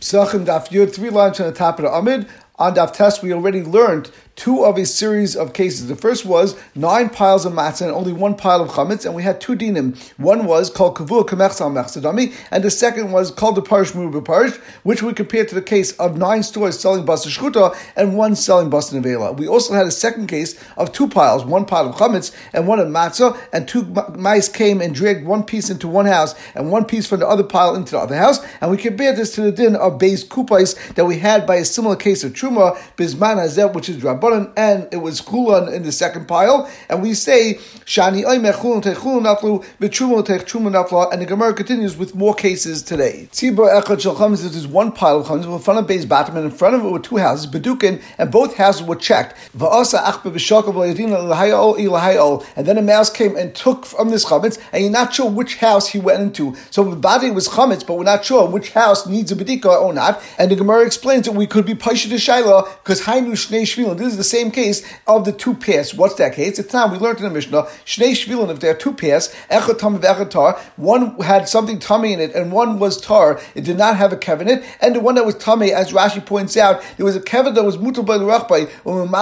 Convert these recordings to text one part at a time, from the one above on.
Psachim Daf Yud, three lines on the top of the Amid. On Daf Test, we already learned two of a series of cases. The first was nine piles of matzah and only one pile of chametz, and we had two dinim. One was called kavua kamechsal mechsadami, and the second was called the parish muruba parish, which we compared to the case of nine stores selling basa shchuta and one selling basa nevela. We also had a second case of two piles, one pile of chametz and one of matzah, and two mice came and dragged one piece into one house and one piece from the other pile into the other house, and we compared this to the din of beis kupais that we had by a similar case of truma bisman hazeh, which is rabban and it was Kulan in the second pile, and we say Shani Naflu, Nafla, and the Gemara continues with more cases today. Tzibur Echad Shal this is one pile of Chametz with front of base Batam, and in front of it were two houses, Bedukin, and both houses were checked. And then a mouse came and took from this Chametz, and you're not sure which house he went into. So the body was Chametz, but we're not sure which house needs a Bedika or not. And the Gemara explains that we could be Paisha Shaila, because Hainu Shnei Shvilin. This is the same case of the two pairs. What's that case? It's time we learned in the Mishnah, Shnei Shvilin, if there are two pairs, Echad Tam Echad Tar, one had something tummy in it and one was tar, it did not have a kevinit, and the one that was tummy, as Rashi points out, there was a kevin that was mutal by the rachbay, um,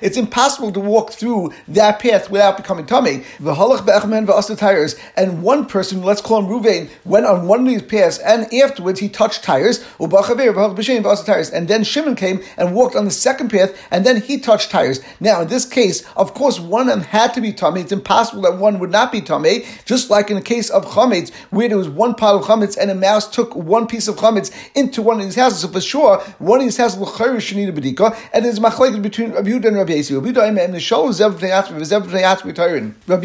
it's impossible to walk through that path without becoming tummy. tires, and one person, let's call him Ruvain, went on one of these paths, and afterwards he touched tires, and then Shimon came and walked on the second path, and then he touched tires. Now, in this case, of course, one of them had to be tummy. It's impossible that one would not be tummy, just like in the case of chametz, where there was one pile of chametz and a mouse took one piece of chametz into one of these houses. So for sure, one of these houses will should need a bedika, and there's machlekes between Rabbi Yehuda and Rabbi Yasi. Rabbi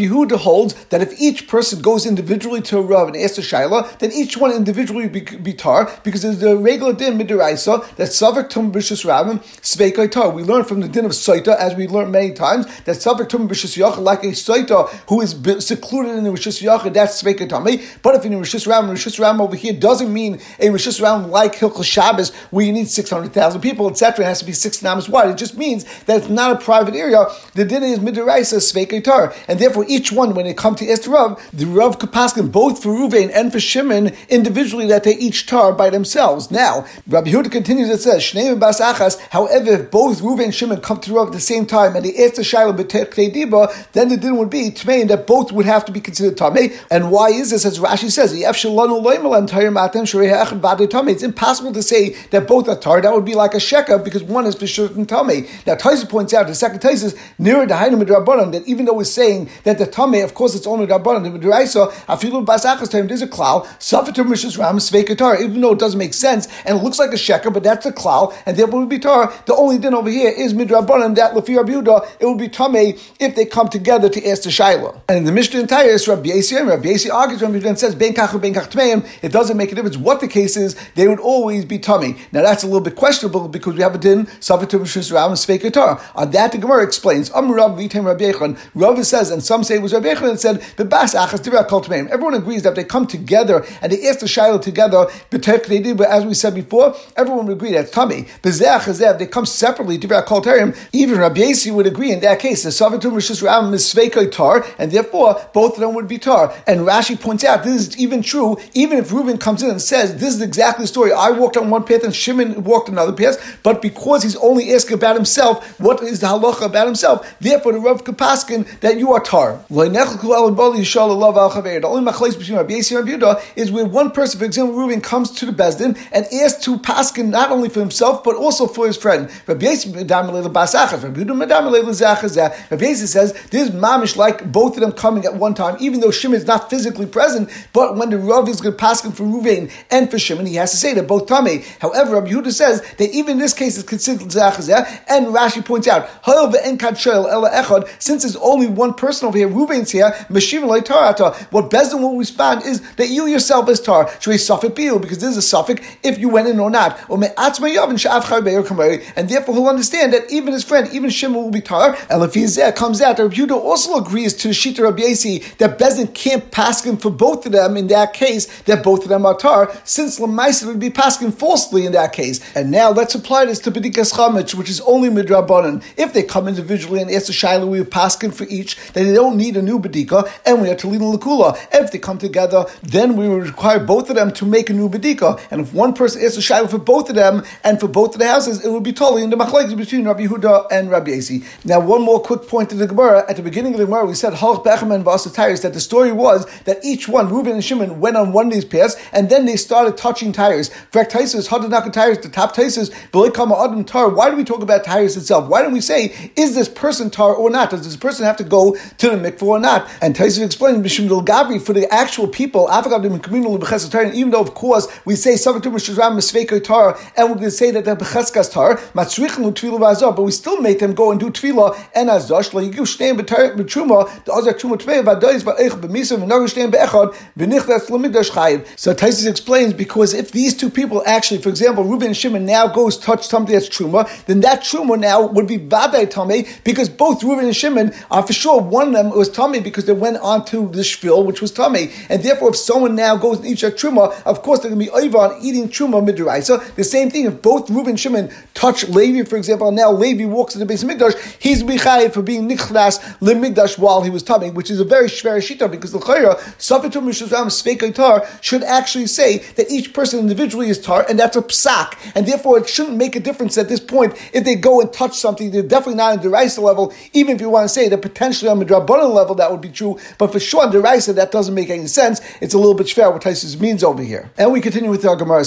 Yehuda holds that if each person goes individually to a Rav and asks a Shaila, then each one individually be, be tar, because there's the regular din midiraisa that Savak Tum Bishus Rabin, Sveikai Tar. We learn from the din of Saita, as we learned many times, that Savak Tum Bishus Yach, like a Saita who is secluded in the Rishus Yach, that's Sveikai Tami. But if in Rishus Ram, Rishus Ram over here doesn't mean a Rishus Ram like Hilchel Shabbos, where you need 600,000 people, etc., it has to be six namas wide. It just means that it's not a private area. The din is Midiraisa, Sveikai Tar. And therefore, each one, when they come to Esther Rav, the Rav Kapaskin, both for Ruvain and for Shimon, individually, that they each tar by themselves. Now, Rabbi Yehuda continues, it says, Shnei Bas Achas, however, if both Ruvain and Shimon come to the at the same time and they ask the Shiloh Diba, then the din would be Tmein that both would have to be considered Tameh. And why is this? As Rashi says, it's impossible to say that both are tar. That would be like a sheka because one is for certain Tameh. Now, Taisa points out, the second Taisa is near the Hainu Midrabanan, that even though we're saying that the Tameh, of course, it's only Rabbanan, the Midraisa, Afilu Bas Achas time, there's a klal, Safatum Rishis Ram Sveikatar, even though it doesn't make sense and it looks like a sheker, but that's a klal, and therefore would be tar. The only din over here is midrabanan that lefi Rabbi it would be tamei if they come together to ask the shaila. And in the Mishnah entire is Rabbi and Rabbi Yasi argues Rabbi Yehuda says ben kach ben kach tmeim. It doesn't make a difference what the case is; they would always be tummy. Now that's a little bit questionable because we have a din shus ram sveikatar. On that the Gemara explains Amrav vitem Rabbi Yechon. Rav says, and some say it was Rabbi Yechon and said bebas achas tmeim. Everyone agrees that they come together and they ask the shaila together, but as we said before, everyone agree that's tummy. They come separately. To Kol Terim. Even Rabbi Yasi would agree in that case. The Savatum Rishis Ram is tar, and therefore both of them would be tar. And Rashi points out this is even true, even if Reuben comes in and says this is exactly the story. I walked on one path and Shimon walked another path, but because he's only asking about himself, what is the halacha about himself? Therefore, the Rav Kapaskin that you are tar. The only machlais between Rabbi Yasi and Rabbi Yehuda is where one person, for example, Reuben comes to the Bezdin and asks to Paskin not only for himself but also for his friend. Rabbi Yasi says this is mamish like both of them coming at one time, even though Shimon is not physically present. But when the Rav is going to pass him for Ruvain and for Shimon, he has to say that both Tameh. However, Rabbi Yehuda says that even in this case is considered zachazeh, and Rashi points out since there's only one person over here, Ruvain's here. What Bezdin will respond is that you yourself is tar. Should we suffix because this is a suffix if you went in or not. Or and therefore he'll understand that even his friend, even Shimon will be tar. And if he's there, comes out, Rabbi Yehuda also agrees to the Shita Rabbi that Bezin can't pass him for both of them in that case, that both of them are tar, since Lamaisa would be passing falsely in that case. And now let's apply this to Bedikas Chamich, which is only Midrabanan. If they come individually and ask the Shaila, we are passing for each, then they don't need a new Bedika, and we are to lead the Lakula. If they come together, then we would require both of them to make a new Bedika. And if one person asks a Shaila for both of them and for both of the houses, it would be totally in the Machlekes between Rabbi Huda and Rabbi Yasi. Now, one more quick point to the Gemara. At the beginning of the Gemara, we said Halach Bechem and Vasatayas that the story was that each one, Reuben and Shimon, went on one of these paths, and then they started touching tires. Correct Taisus, Hadanaka tires, the top Taisus, Belikama Adam Tar. Why do we talk about tires itself? Why don't we say, is this person tar or not? Does this person have to go to the mikvah or not? And Taisus explained, Bishim Gavri, for the actual people, even though, of course, we say, tar, and we're going to say that the Becheskas tar, but we still make them go and do Tefillah and Azash, like you stand betruma, the other Truma Tvei, Vadais, Va'ech, B'misa, V'nagar stand Be'echad, V'nichtas Lamigdash Chayiv. So Taisus explains, because if these two people actually, for example, Reuben and Shimon now goes touch something that's Truma, then that Truma now would be Vadai Tomei, because both Reuben and Shimon are for sure, one of them was Tomei because they went on to the Shvil, which was Tomei. And therefore, if someone now goes and eats a Truma, of course they're going to be over on eating Truma Midraisa. The same thing, if both Reuben and Shimon touch Levi, for example, and now Levi walks to the base of Mikdash, he's Michayev for being Nichlas Lemigdash while he was Tomei, which is a very shver shita because the Chayra, Safitum Mishazam Svekaitar, should actually say that each person individually is tar, and that's a psak. And therefore, it shouldn't make a difference at this point if they go and touch something. They're definitely not on the Raisa level, even if you want to say that potentially on the level that would be true. But for sure on the Raisa, that doesn't make any sense. It's a little bit fair what Taisus means over here. And we continue with our Gemara.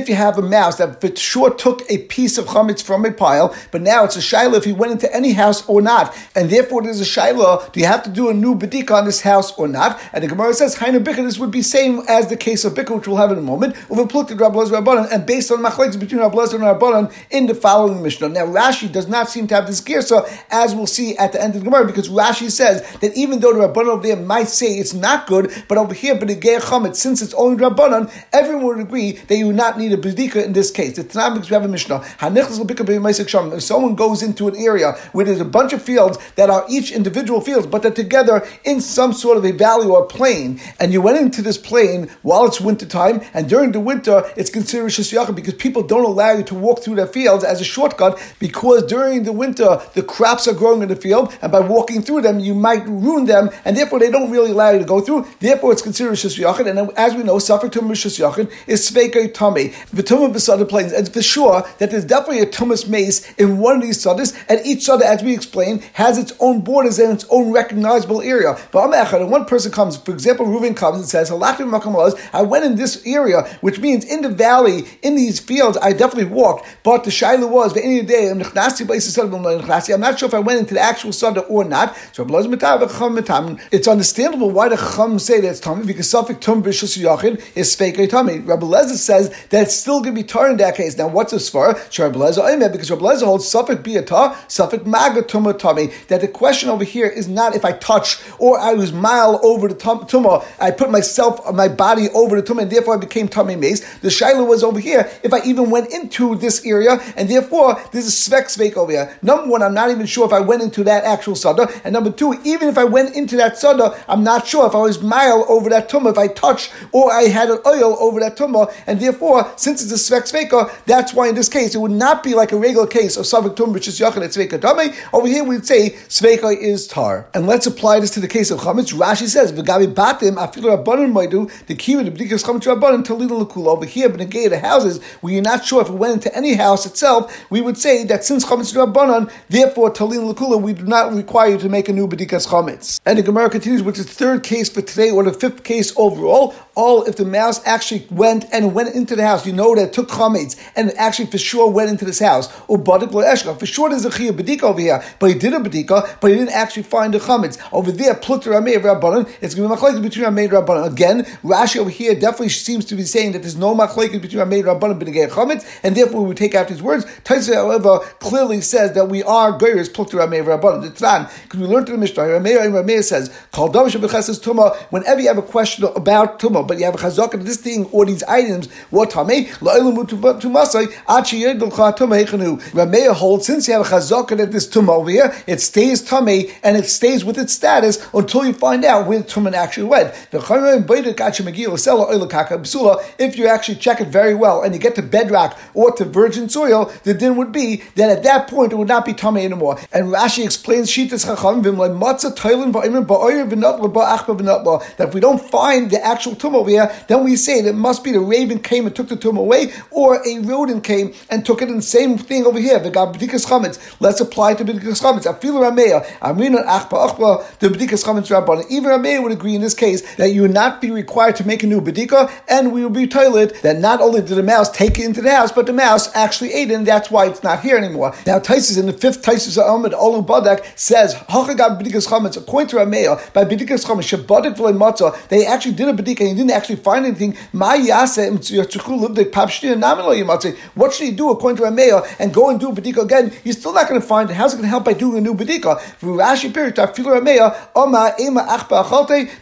If you have a mouse that for sure took a piece of chametz from a pile, but now it's a shaila if he went into any house or not, and therefore there's a shaila, do you have to do a new bedika on this house or not? And the Gemara says, Hainu Bika, this would be same as the case of Bika, which we'll have in a moment, and based on Machlekes between Rabbanan and Rabbanan in the following Mishnah. Now, Rashi does not seem to have this girsa, as we'll see at the end of the Gemara, because Rashi says that even though the Rabbanan over there might say it's not good, but over here, but the Chametz, since it's only Rabbanan, everyone would agree that you would not need a bedika in this case. It's not because we have a Mishnah. If someone goes into an area where there's a bunch of fields that are each individual fields, but they're together in some sort of a valley or plain, and you went into this plain while it's winter time, and during the winter it's considered Shishyacha because people don't allow you to walk through their fields as a shortcut because during the winter the crops are growing in the field, and by walking through them you might ruin them, and therefore they don't really allow you to go through. Therefore it's considered Shishyacha, and as we know, Suffer Tumah Shishyacha is Svekei Tami, V'tumah Besada plains, and for sure that there's definitely a Tumas mace in one of these sadis, and each sada, as we explained, has its own borders and its own recognizable area. But and one person comes, for example, Reuven comes and says, I went in this area, which means in the valley, in these fields, I definitely walked, but the Shaila was, the end of the day, I'm not sure if I went into the actual sada or not. So it's understandable why the Chacham say that it's Tommy, because Suffolk Tum Bishus Yachid is Fekei Tommy. Rabbi Lezer says that it's still going to be tar in that case. Now, what's this for? Rabbi Lezer, because Lezer holds Suffolk Biata, Suffolk Maga Tumah Tommy. That the question over here is not if I touch or I was mile over the tumah, I put myself, my body over the tumah, and therefore I became tummy mace. The shaila was over here if I even went into this area, and therefore there's a svek svek over here. Number one, I'm not even sure if I went into that actual sada, and number two, even if I went into that sada, I'm not sure if I was mile over that tumah, if I touched or I had an oil over that tumah, and therefore, since it's a svek sveka, that's why in this case it would not be like a regular case of savik tum which is yachin at sveka dame. Over here we'd say sveka is tar, and let's apply this to the case of chametz. Rashi says v'gabi batim afilu rabbanon moidu the key the b'dikas chametz rabbanon talila lekula. Over here, but the houses where you're not sure if it went into any house itself, we would say that since chametz rabbanon, therefore talila lekula, we do not require you to make a new b'dikas chametz. And the Gemara continues, which is the third case for today, or the fifth case overall. All if the mouse actually went and went into the house, you know that took chametz and actually for sure went into this house. Or badik eshka. For sure, there's a chiyah bedika over here, but he did a bedika, but he didn't actually find the chametz over there. Plukter ramei of rabbanon. It's going to be machlekes between ramei and rabbanon. Again, Rashi over here definitely seems to be saying that there's no machlekes between ramei and rabbanon b'negei chametz, and therefore we take out these words. Taisa, however, clearly says that we are goyers plukter ramei of rabbanon. The Tran, because we learned in the Mishnah, ramei and ramei says, "Kol dam tuma." Whenever you have a question about tuma, but you have a chazaka this thing or these items, what tame Rameya holds, since you have a chazaka that this tum over here, it stays tame and it stays with its status until you find out where the tumen actually went. If you actually check it very well and you get to bedrock or to virgin soil, the din would be that at that point it would not be tame anymore. And Rashi explains Shitas Chacham that if we don't find the actual tum over here, then we say that it must be the raven came and took the tum away, or a rodent came and took it the same thing over here. The B'dikas chametz. Let's apply to b'dikas chametz. Afilu rameya, amrina achba achba, the b'dikas chametz rabbanon. Even rameya would agree in this case that you would not be required to make a new b'dika, and we would be told that not only did the mouse take it into the house, but the mouse actually ate it, and that's why it's not here anymore. Now, Taisus in the fifth Taisus Ahmed Olu Badak says, Hachagab b'dikas chametz, according to rameya, by b'dikas chametz, shabadik v'le matzah, they actually did a b'dika and didn't actually find anything. Ma yaseh what should he do according to Rameya and go and do a bedika again? He's still not going to find it. How's it going to help by doing a new bedika? Rashi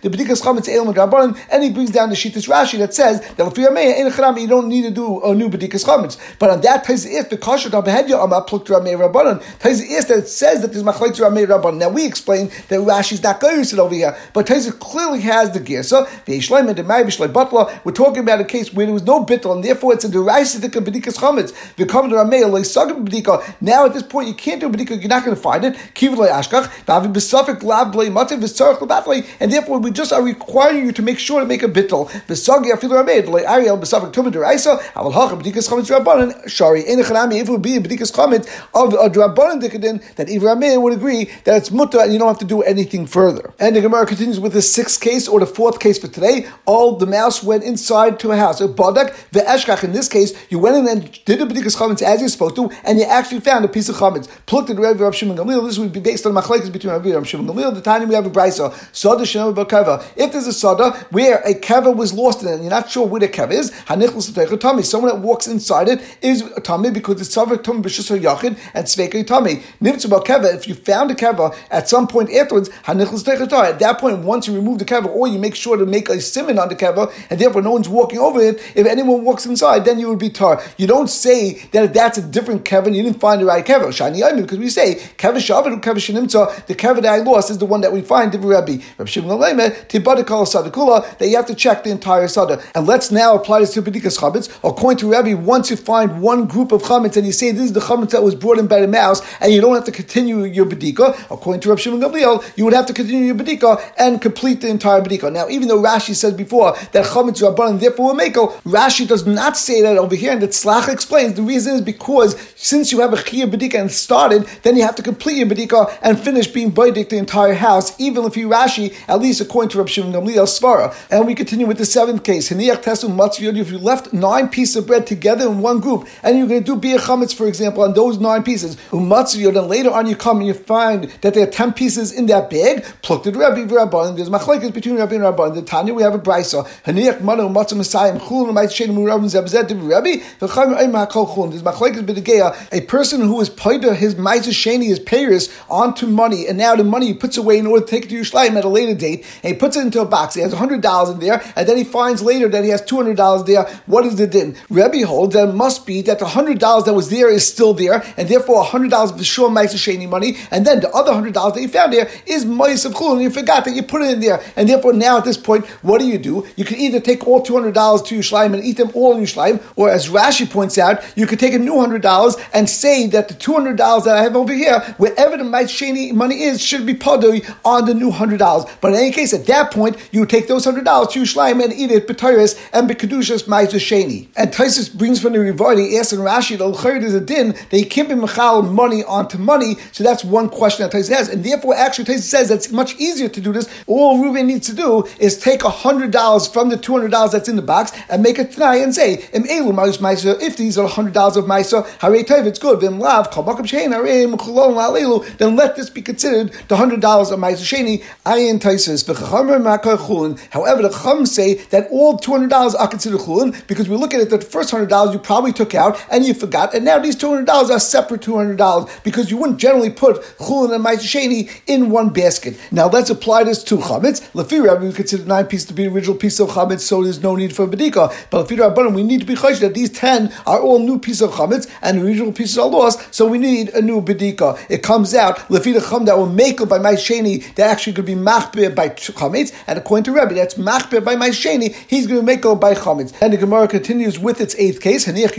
the bedika and he brings down the Shitas Rashi that says that if you don't need to do a new bedika chametz. But on that tais if the kasher tabehedya Oma pluk Rameya Rabbanan tais if that says that there's machlek Rameya Rabbanan. Now we explain that Rashi's not going to sit over here, but tais clearly has the gear. So. We're talking about a case where there was no bittel, and therefore it's a derisive bedikas chametz. V'kom ramei like sagim bedika. Now at this point you can't do bedika. You're not going to find it. Kivlei ashkach. David besafik lav blei mativ v'tzarich lebatlei. And therefore we just are requiring you to make sure to make a bittel. V'sagi afil ramei blei ariel besafik tumah deraisa. Aval hacha bedikas chametz rabbanon. Shari enechanami. If it would be a bedikas chametz of a rabbanon dikadin, that even ramei would agree that it's mutter and you don't have to do anything further. And the Gemara continues with the sixth case or the fourth case for today. All the mouse went inside to a house. A badak ve'eshkach. In this case, you went in and did a b'dikas chametz as you're supposed to, and you actually found a piece of chametz. Plucked it Rabbi Rav Shimon Gamliel. This would be based on machlekes between Rabbi Rav Shimon Gamliel. The time we have a brisa sada shenam b'kava. If there's a sada where a kava was lost in it, and you're not sure where the kava is, hanichlos tami. Someone that walks inside it is a tummy because it's savar tum b'shus yachid and tzvekei tummy. Nivtzu kava. If you found a kava at some point afterwards, hanichlos At that point, once you remove the kava, or you make sure to make a simon on the kava, and therefore no one's walking over it. If anyone walks inside, then you would be tar. You don't say that that's a different Kevin, you didn't find the right Kevin. Shani Ayman, because we say Kevin Shavit, Kevin Shanimta, the Kevin that I lost is the one that we find Rabbi. Rabbi Shimon Leme, Tibadikal Sadakula, that you have to check the entire Sada. And let's now apply this to Bedikas Chametz. According to Rabbi, once you find one group of Chametz and you say this is the Chametz that was brought in by the mouse, and you don't have to continue your Bedika, according to Rabbi Shimon Gamliel, you would have to continue your Bedika and complete the entire Bedika. Now, even though Rashi says before that Chametz Rabban therefore make Rashi does not say that over here, and that Slach explains the reason is because since you have a Chiyah Bedika and started, then you have to complete your Bedika and finish being Baidik the entire house, even if you Rashi, at least according to Rabbi Shimon Gamliel Svara. And we continue with the seventh case. If you left nine pieces of bread together in one group, and you're going to do Bia Chametz, for example, on those nine pieces, Umatziyod, and later on you come and you find that there are ten pieces in that bag, plucked it Rabbi Rabban, there's machlekes between Rabbi and Rabban. The Tanya, we have a brisa. Haniach manu matzah Messiah chulun might shade Rabbi. Machlekes b'degeya. A person who is paida his ma'aser sheni his payers onto money, and now the money he puts away in order to take it to Yerushalayim at a later date, and he puts it into a box. He has hundred dollars in there, and then he finds later that he has two hundred dollars there. What is the din? Rabbi holds that it must be that the hundred dollars that was there is still there, and therefore hundred dollars of sure ma'aser sheni money, and then the other hundred dollars that you found there is ma'aser of chulun. You forgot that you put it in there, and therefore now at this point, what do you do? You can either take all two hundred dollars to Yerushalayim and eat them all in Yerushalayim, or as Rashi points out, you could take a new hundred dollars and say that the two hundred dollars that I have over here, wherever the Sheni money is, should be padui on the new hundred dollars. But in any case, at that point, you take those hundred dollars to Yerushalayim and eat it b'tayris and b'kedushas Mait Sheni. And Taisus brings from the Rivari, asks in Rashi, the is a din that you can't be mechal money onto money. So that's one question that Taisus has, and therefore, actually, Taisus says that's much easier to do this. All Reuven needs to do is take hundred dollars from the two hundred dollars that's in the box and make a tnai say, elu ma'us ma'isa, if these are hundred dollars of ma'isa, harei tov, it's good. Then let this be considered the hundred dollars of ma'isa sheni, ayin taisis. However, the chum say that all two hundred dollars are considered chulin, because we look at it that the first hundred dollars you probably took out and you forgot, and now these two hundred dollars are separate two hundred dollars, because you wouldn't generally put chulin and ma'isa sheni in one basket. Now let's apply this to chametz. Lefi Rabbi, we consider nine pieces to be the original piece of chametz, so there's no need for bedika. But if you're midrabanan, we need to be chayish that these ten are all new pieces of chametz, and the original pieces are lost. So we need a new bedika. It comes out lefida chum that will make up by my sheni that actually could be machbir by chametz, and according to Rabbi, that's machbir by my sheni. He's going to make up by chametz. And the Gemara continues with its eighth case. If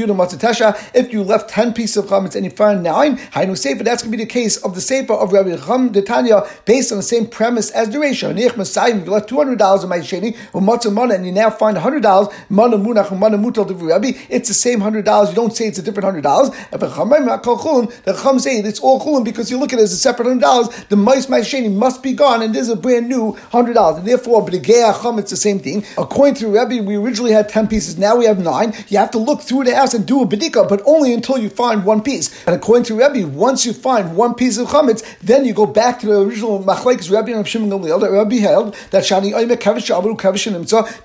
you left ten pieces of chametz and you find nine, hainu sefer. That's going to be the case of the sefer of Rabbi Chum Tanya, based on the same premise as the ratio. If you left two hundred dollars in my sheni or matzah and you now find hundred dollars, mana munach it's the same hundred dollars. You don't say it's a different hundred dollars. If the chum say it's all chulim because you look at it as a separate hundred dollars, the mice my sheni must be gone, and there's a brand new hundred dollars. And therefore, b'negei chum, it's the same thing. According to Rabbi, we originally had ten pieces. Now we have nine. You have to look through the house and do a bedika, but only until you find one piece. And according to Rabbi, once you find one piece of chametz, then you go back to the original machlekes Rabbi and Shimon Gamliel. That Rabbi held that shani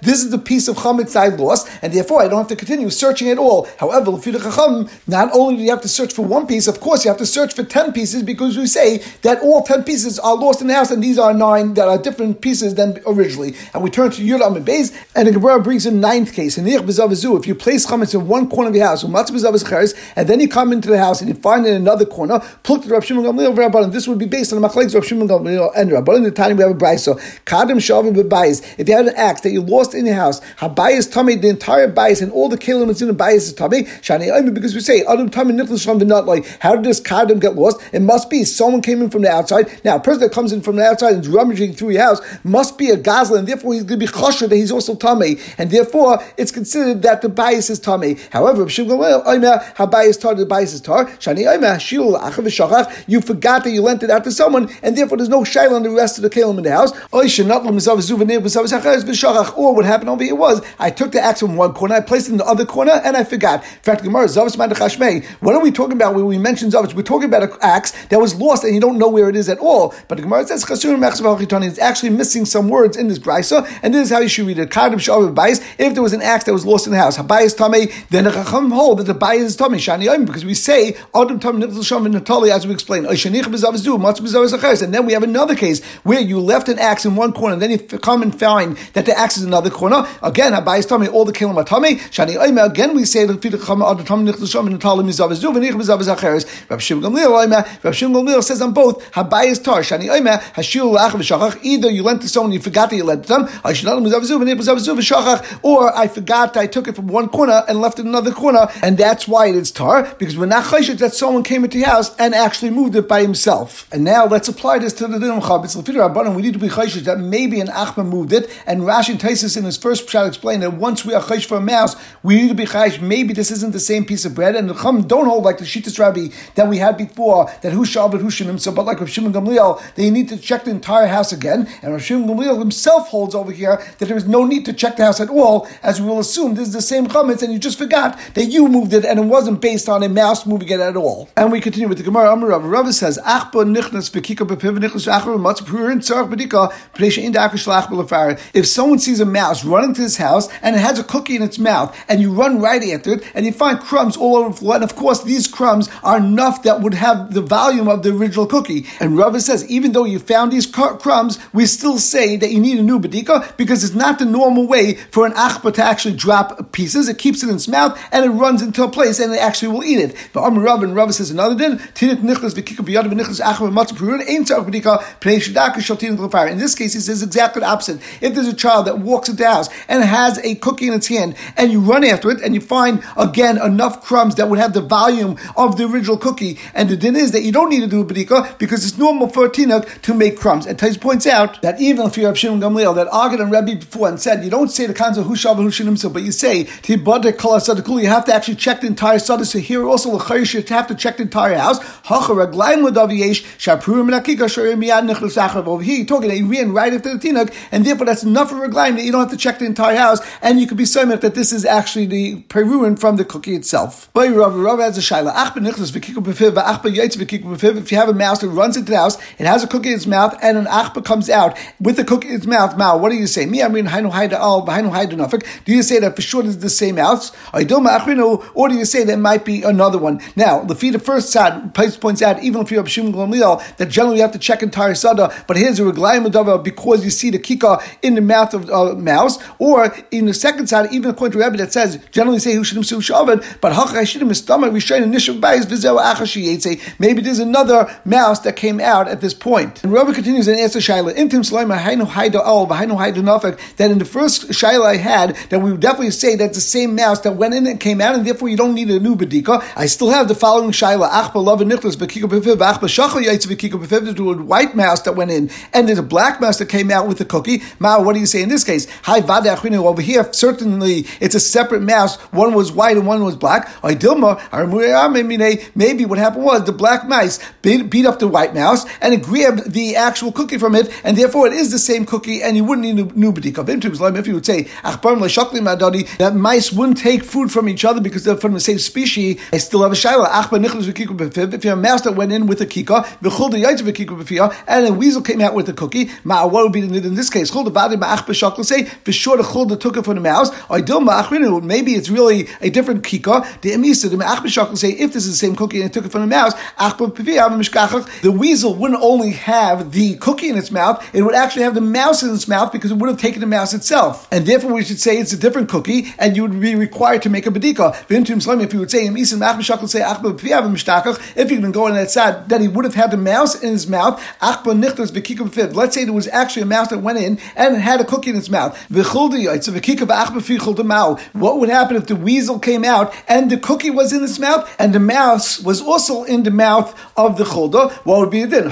This is the piece of chametz I lost, and therefore I don't have to continue searching at all. However, not only do you have to search for one piece, of course you have to search for ten pieces because we say that all ten pieces are lost in the house, and these are nine that are different pieces than originally. And we turn to Yudam and Beis, and the Gemara brings a ninth case. In if you place chametz in one corner of your house, and then you come into the house and you find in another corner, pluk Rav Shimon Gamliel Rabbanan. This would be based on the machlekes Rav Shimon Gamliel and Rabbanan. In the time we have a brayso. Kadim shavim bebayis. If you had an axe that you lost in your house, habayis tummy the entire bayis and all the kelim that's in the bayis is tummy. Shani because we say adam tummy nichlas the nut. Like how did this kadim get lost? It must be someone came in from the outside. Now a person that comes in from the outside and is rummaging through your house must be a gazla, and therefore he's going to be chosher that he's also tummy, and therefore it's considered that the bayis is tummy. However, Gamliel habayis tar the bayis is tar. Shani you forgot that you lent it out to someone, and therefore there's no shayla on the rest of the kelim in the house. Or what happened over here was I took the axe from one corner, I placed it in the other corner, and I forgot. In fact, Gemara What are we talking about when we mention zavich? We're talking about an axe that was lost and you don't know where it is at all. But the Gemara says it's actually missing some words in this brisa, and this is how you should read it. If there was an axe that was lost in the house, habayis tame, then the chacham hold that the bayis is tame shani because we say adam tam Natali, as we explained, and then we have another case where you left an axe in one corner, and then you come and find that the axe is in another corner. Again, Abayis Tami, all the Kelim are Tami. Shani Oima, again we say, Rav Shimon Gamliel, Rav Shimon Gamliel says on both, Tar, Shani Oima, Hashil Lach V'Shachach, either you lent to someone, you forgot that you lent to them, or I forgot I took it from one corner and left it in another corner, and that's why it is Tar, because we're not Chayshit that someone came into your house and actually moved it by himself. And now let's apply this to the Din Chabitz. We need to be chayshish that maybe an Achma moved it, and Rashi Taisis in his first pshat explained that once we are chayish for a mouse, we need to be chayish. Maybe this isn't the same piece of bread, and the Chum don't hold like the Shittas Rabbi that we had before that who shaved who shinim. So, but like Rav Shimon Gamliel, they need to check the entire house again, and Rav Shimon Gamliel himself holds over here that there is no need to check the house at all, as we will assume this is the same chametz, and you just forgot that you moved it, and it wasn't based on a mouse moving it at all. And we continue with the Gemara. Rav. Rav says, "Achba nichnas v'kika bepiv nichnas achar matz prurin tzarach bedika p'nei in shlach b'lefar." If someone sees a mouse running to his house and it has a cookie in its mouth, and you run right after it, and you find crumbs all over the floor, and of course these crumbs are enough that would have the volume of the original cookie. And Rav says, even though you found these crumbs, we still say that you need a new bedika because it's not the normal way for an achba to actually drop pieces. It keeps it in its mouth and it runs into a place and it actually will eat it. But Amar Rav and Rav says another din. In this case, he says exactly the opposite. If there's a child that walks into the house and has a cookie in its hand, and you run after it, and you find again enough crumbs that would have the volume of the original cookie, and the din is that you don't need to do a bedika because it's normal for a tinuk to make crumbs. And Tais points out that even if you have Shimon Gamliel, that Agad and Rebbe before and said you don't say the kinds of Hushav and Hushanim but you say Tibada Kala Sadakul, you have to actually check the entire Saddah. So here also you have to check the entire house. Over here, you're talking that you ran right after the tinuk, and therefore that's enough of a raglaim that you don't have to check the entire house, and you could be so that this is actually the peruin from the cookie itself. If you have a mouse that runs into the house, it has a cookie in its mouth, and an achba comes out with the cookie in its mouth. Now, what do you say? Me, I mean, do you say that for sure it's the same mouse, or do you say there might be another one? Now, the first side points out, even if you're a Gamliel, that generally you have to check entire sada. But here's a reglayim because you see the kika in the mouth of a uh, mouse, or in the second side, even according point to Rabbi that says generally say Hushidim Su Shavan, but Hachashidim is stomach Rishain Nishim Bayis Vizel Achashi Maybe there's another mouse that came out at this point. And Rabbi continues and answers Shaila, Intim Slaima Hainu Haida Al, Hainu Haida Nafek, that in the first Shaila I had, that we would definitely say that's the same mouse that went in and came out, and therefore you don't need a new Bedika. I still have the following Shaila, Achba Love and Nichlas, Bekiko Befiv, Achba Shachal Yaitz Bekiko Befiv, there's a white mouse that went in, and there's a black mouse that came out with the cookie. Ma, what do you say in this case? Hi Vada over here, certainly it's a separate mouse. One was white and one was black. Maybe what happened was the black mice beat up the white mouse and grabbed the actual cookie from it, and therefore it is the same cookie, and you wouldn't need a new bedika. If you would say that mice wouldn't take food from each other because they're from the same species, I still have a shaila. If you have a mouse that went in with a kika, and a weasel came out with a cookie, what would be in this case? Say for sure the chulda took it from the mouse. Maybe it's really a different kika. The emisa, the me'ach say if this is the same cookie and it took it from the mouse, the weasel wouldn't only have the cookie in its mouth, it would actually have the mouse in its mouth because it would have taken the mouse itself. And therefore we should say it's a different cookie and you would be required to make a bedika. If you would say say if you can go in that side, that he would have had the mouse in his mouth. Let's say there was actually a mouse that went in and had a cookie in its mouth. What would happen if the weasel came out and the cookie was in its mouth and the mouse was also in the mouth of the chulda? What would be the din?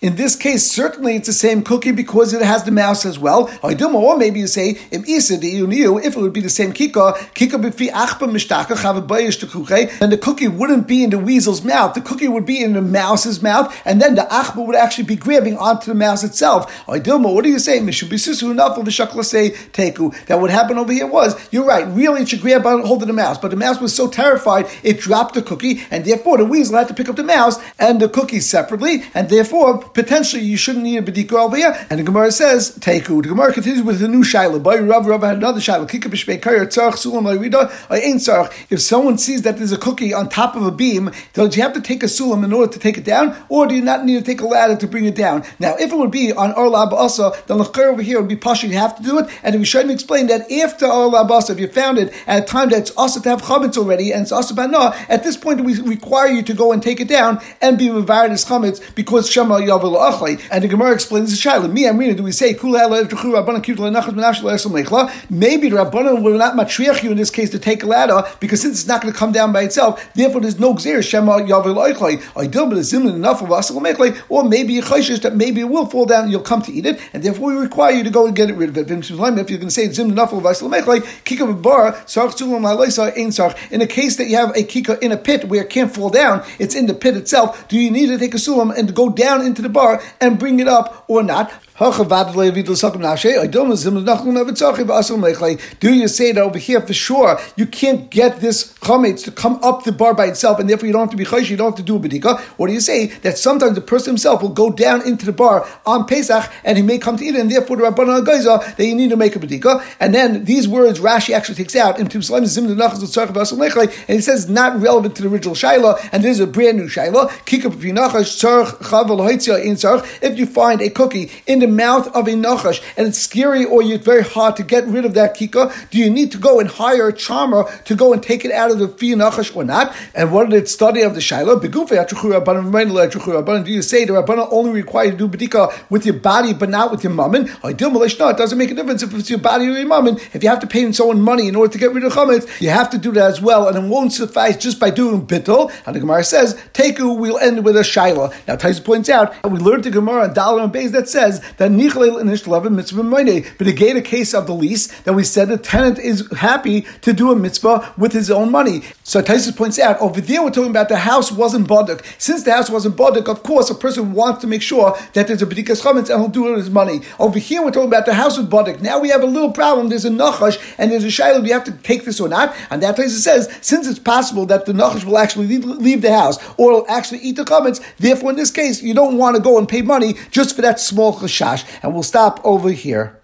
In this case, certainly it's the same cookie because it has the mouse as well. Or maybe you say, if it would be the same kika, kika then the cookie wouldn't be in the weasel's mouth. The cookie would be in the mouse's mouth, and then the achba would actually be grabbing onto the mouse itself. What do you say? That what happened over here was, you're right, really it should grab hold of the mouse, but the mouse was so terrified it dropped the cookie, and therefore the weasel had to pick up the mouse and the cookie separately, and therefore potentially you shouldn't need a bedika over here. And the Gemara says, Teku. The Gemara continues with the new shaila. By Rav Rav had another shaila. If someone sees that there's a cookie on top of a beam, does you have to take a sulam in order to take it down, or do you not need to take a ladder to bring it down? Now, if it would be on Arla also, then the over here would be pasha. You have to do it, and we should explain that after Arla if you found it at a time that it's also to have chametz already, and it's also bana, at this point we require you to go and take it down and be revired as chametz because shema yavel achlei. And the Gemara explains the shaila. Me, I'm reading. Do we say Maybe the Rabbanan will not matriach you in this case to take a ladder because since it's not going to come down by itself, therefore there's no gzir shema yavel achlei. I do, but it's enough of or maybe that maybe it will fall down and you'll come to eat it, and therefore we require you to go and get rid of it. If you're going to say zim enough of in a case that you have a kika in a pit where it can't fall down, it's in the pit itself. Do you need to take a sulam and go down into the bar and bring it up or not? Do you say that over here for sure you can't get this chametz to come up the bar by itself, and therefore you don't have to be chayish, you don't have to do a bedika? Or do you say that sometimes the person himself will go down into the bar on Pesach and he may come to eat it, and therefore the Rabbanan Gaiza that you need to make a bedika? And then these words Rashi actually takes out into and he says not relevant to the original shaila, and there's a brand new shaila. If you find a cookie in the mouth of a nachash and it's scary or it's very hard to get rid of that kika, do you need to go and hire a charmer to go and take it out of the fi nachash or not? And what did it study of the shaila? Do you say the Rabbana only require you to do bedika with your body but not with your mammon? It doesn't make a difference if it's your body or your mammon. If you have to pay someone money in order to get rid of chametz, you have to do that as well, and it won't suffice just by doing bittul. And the Gemara says, Teku, we'll end with a shaila. Now, Taisa points out, we learned the Gemara Dollar and Bays that says that nichlel in ishlavim mitzvah moine. But again, a case of the lease that we said the tenant is happy to do a mitzvah with his own money. So Taisa points out over there we're talking about the house wasn't boduk. Since the house wasn't boduk, of course, a person wants to make sure that there's a bedikas chametz and he'll do it with his money. Over here we're talking about the house with boduk. Now we have a little problem. There's a nachash and there's a shayla. We have to take this or not. And that place says since it's possible that the nachash will actually leave, leave the house or will actually eat the chametz, therefore in this case you don't want to go and pay money just for that small And we'll stop over here.